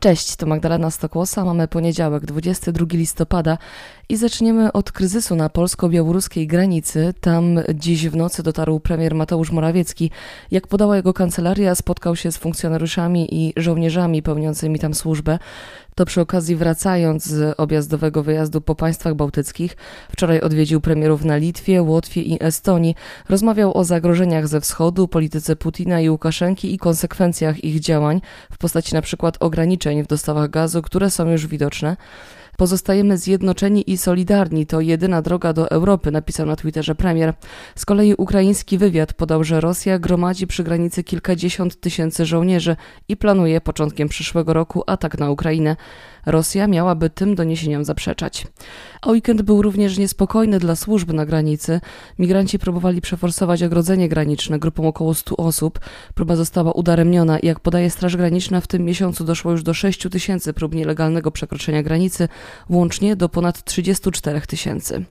Cześć, to Magdalena Stokłosa. Mamy poniedziałek, 22 listopada i zaczniemy od kryzysu na polsko-białoruskiej granicy. Tam dziś w nocy dotarł premier Mateusz Morawiecki. Jak podała jego kancelaria, spotkał się z funkcjonariuszami i żołnierzami pełniącymi tam służbę. To przy okazji wracając z objazdowego wyjazdu po państwach bałtyckich, wczoraj odwiedził premierów na Litwie, Łotwie i Estonii. Rozmawiał o zagrożeniach ze wschodu, polityce Putina i Łukaszenki i konsekwencjach ich działań w postaci na przykład ograniczeń w dostawach gazu, które są już widoczne. Pozostajemy zjednoczeni i solidarni. To jedyna droga do Europy, napisał na Twitterze premier. Z kolei ukraiński wywiad podał, że Rosja gromadzi przy granicy kilkadziesiąt tysięcy żołnierzy i planuje początkiem przyszłego roku atak na Ukrainę. Rosja miałaby tym doniesieniom zaprzeczać. A weekend był również niespokojny dla służb na granicy. Migranci próbowali przeforsować ogrodzenie graniczne grupą około 100 osób. Próba została udaremniona. Jak podaje Straż Graniczna, w tym miesiącu doszło już do 6 tysięcy prób nielegalnego przekroczenia granicy, włącznie do ponad 34 tysięcy.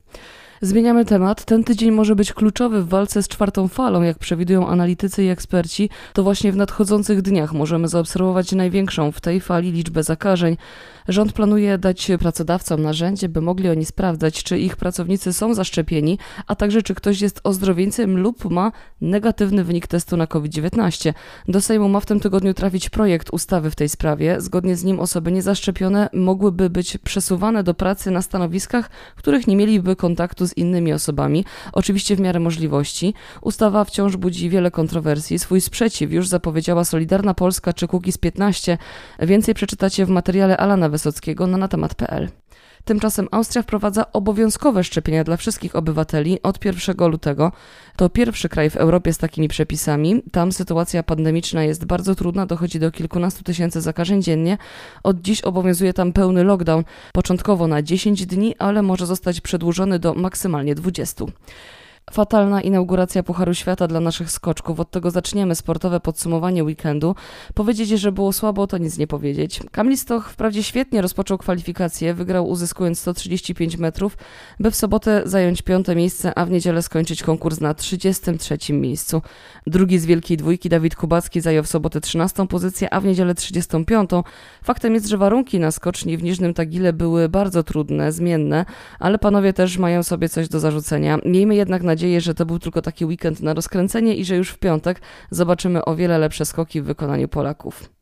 Zmieniamy temat. Ten tydzień może być kluczowy w walce z czwartą falą, jak przewidują analitycy i eksperci. To właśnie w nadchodzących dniach możemy zaobserwować największą w tej fali liczbę zakażeń. Rząd planuje dać pracodawcom narzędzie, by mogli oni sprawdzać, czy ich pracownicy są zaszczepieni, a także czy ktoś jest ozdrowieńcem lub ma negatywny wynik testu na COVID-19. Do Sejmu ma w tym tygodniu trafić projekt ustawy w tej sprawie. Zgodnie z nim osoby niezaszczepione mogłyby być przesuwane do pracy na stanowiskach, w których nie mieliby kontaktu z innymi osobami, oczywiście w miarę możliwości. Ustawa wciąż budzi wiele kontrowersji. Swój sprzeciw już zapowiedziała Solidarna Polska czy Kukiz 15. Więcej przeczytacie w materiale Alana Wysockiego na natemat.pl. Tymczasem Austria wprowadza obowiązkowe szczepienia dla wszystkich obywateli od 1 lutego. To pierwszy kraj w Europie z takimi przepisami. Tam sytuacja pandemiczna jest bardzo trudna, dochodzi do kilkunastu tysięcy zakażeń dziennie. Od dziś obowiązuje tam pełny lockdown, początkowo na 10 dni, ale może zostać przedłużony do maksymalnie 20. Fatalna inauguracja Pucharu Świata dla naszych skoczków. Od tego zaczniemy sportowe podsumowanie weekendu. Powiedzieć, że było słabo, to nic nie powiedzieć. Kamil Stoch wprawdzie świetnie rozpoczął kwalifikacje, wygrał uzyskując 135 metrów, by w sobotę zająć piąte miejsce, a w niedzielę skończyć konkurs na 33 miejscu. Drugi z wielkiej dwójki, Dawid Kubacki, zajął w sobotę 13 pozycję, a w niedzielę 35. Faktem jest, że warunki na skoczni w Niżnym Tagile były bardzo trudne, zmienne, ale panowie też mają sobie coś do zarzucenia. Miejmy jednak nadzieję, nadzieję, że to był tylko taki weekend na rozkręcenie i że już w piątek zobaczymy o wiele lepsze skoki w wykonaniu Polaków.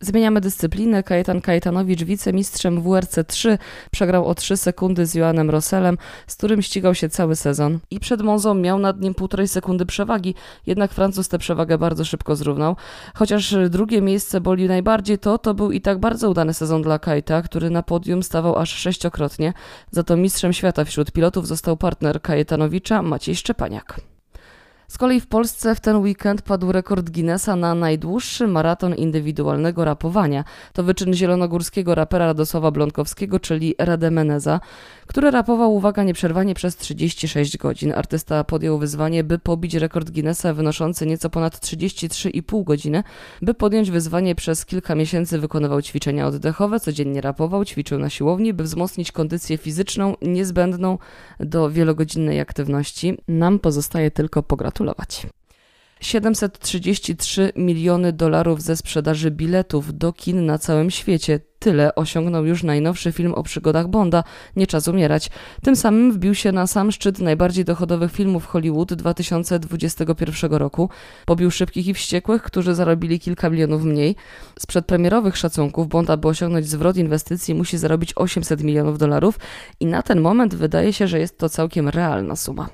Zmieniamy dyscyplinę. Kajetan Kajetanowicz, wicemistrzem WRC 3, przegrał o 3 sekundy z Joanem Rosselem, z którym ścigał się cały sezon. I przed Monzą miał nad nim półtorej sekundy przewagi, jednak Francuz tę przewagę bardzo szybko zrównał. Chociaż drugie miejsce boli najbardziej, to to był i tak bardzo udany sezon dla Kajta, który na podium stawał aż sześciokrotnie. Za to mistrzem świata wśród pilotów został partner Kajetanowicza Maciej Szczepaniak. Z kolei w Polsce w ten weekend padł rekord Guinnessa na najdłuższy maraton indywidualnego rapowania. To wyczyn zielonogórskiego rapera Radosława Blonkowskiego, czyli Rademeneza, który rapował, uwaga, nieprzerwanie przez 36 godzin. Artysta podjął wyzwanie, by pobić rekord Guinnessa wynoszący nieco ponad 33,5 godziny. By podjąć wyzwanie przez kilka miesięcy wykonywał ćwiczenia oddechowe, codziennie rapował, ćwiczył na siłowni, by wzmocnić kondycję fizyczną niezbędną do wielogodzinnej aktywności. Nam pozostaje tylko pogratulować pogratulować. 733 miliony dolarów ze sprzedaży biletów do kin na całym świecie tyle osiągnął już najnowszy film o przygodach Bonda, Nie czas umierać. Tym samym wbił się na sam szczyt najbardziej dochodowych filmów Hollywood 2021 roku. Pobił Szybkich i Wściekłych, którzy zarobili kilka milionów mniej. Z przedpremierowych szacunków Bond, aby osiągnąć zwrot inwestycji, musi zarobić 800 milionów dolarów i na ten moment wydaje się, że jest to całkiem realna suma.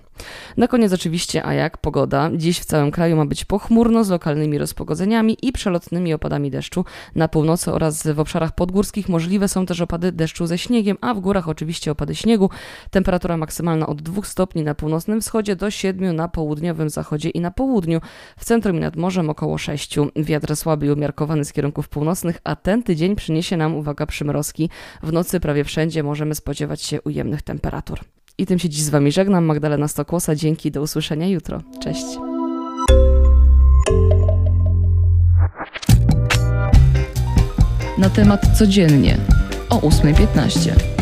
Na koniec oczywiście, a jak pogoda. Dziś w całym kraju ma być pochmurno z lokalnymi rozpogodzeniami i przelotnymi opadami deszczu. Na północy oraz w obszarach pod górskich możliwe są też opady deszczu ze śniegiem, a w górach oczywiście opady śniegu. Temperatura maksymalna od 2 stopni na północnym wschodzie do 7 na południowym zachodzie i na południu. W centrum i nad morzem około 6. Wiatr słaby i umiarkowany z kierunków północnych, a ten tydzień przyniesie nam, uwaga, przymrozki. W nocy prawie wszędzie możemy spodziewać się ujemnych temperatur. I tym się dziś z Wami żegnam. Magdalena Stokłosa. Dzięki, do usłyszenia jutro. Cześć. na temat codziennie o 8.15.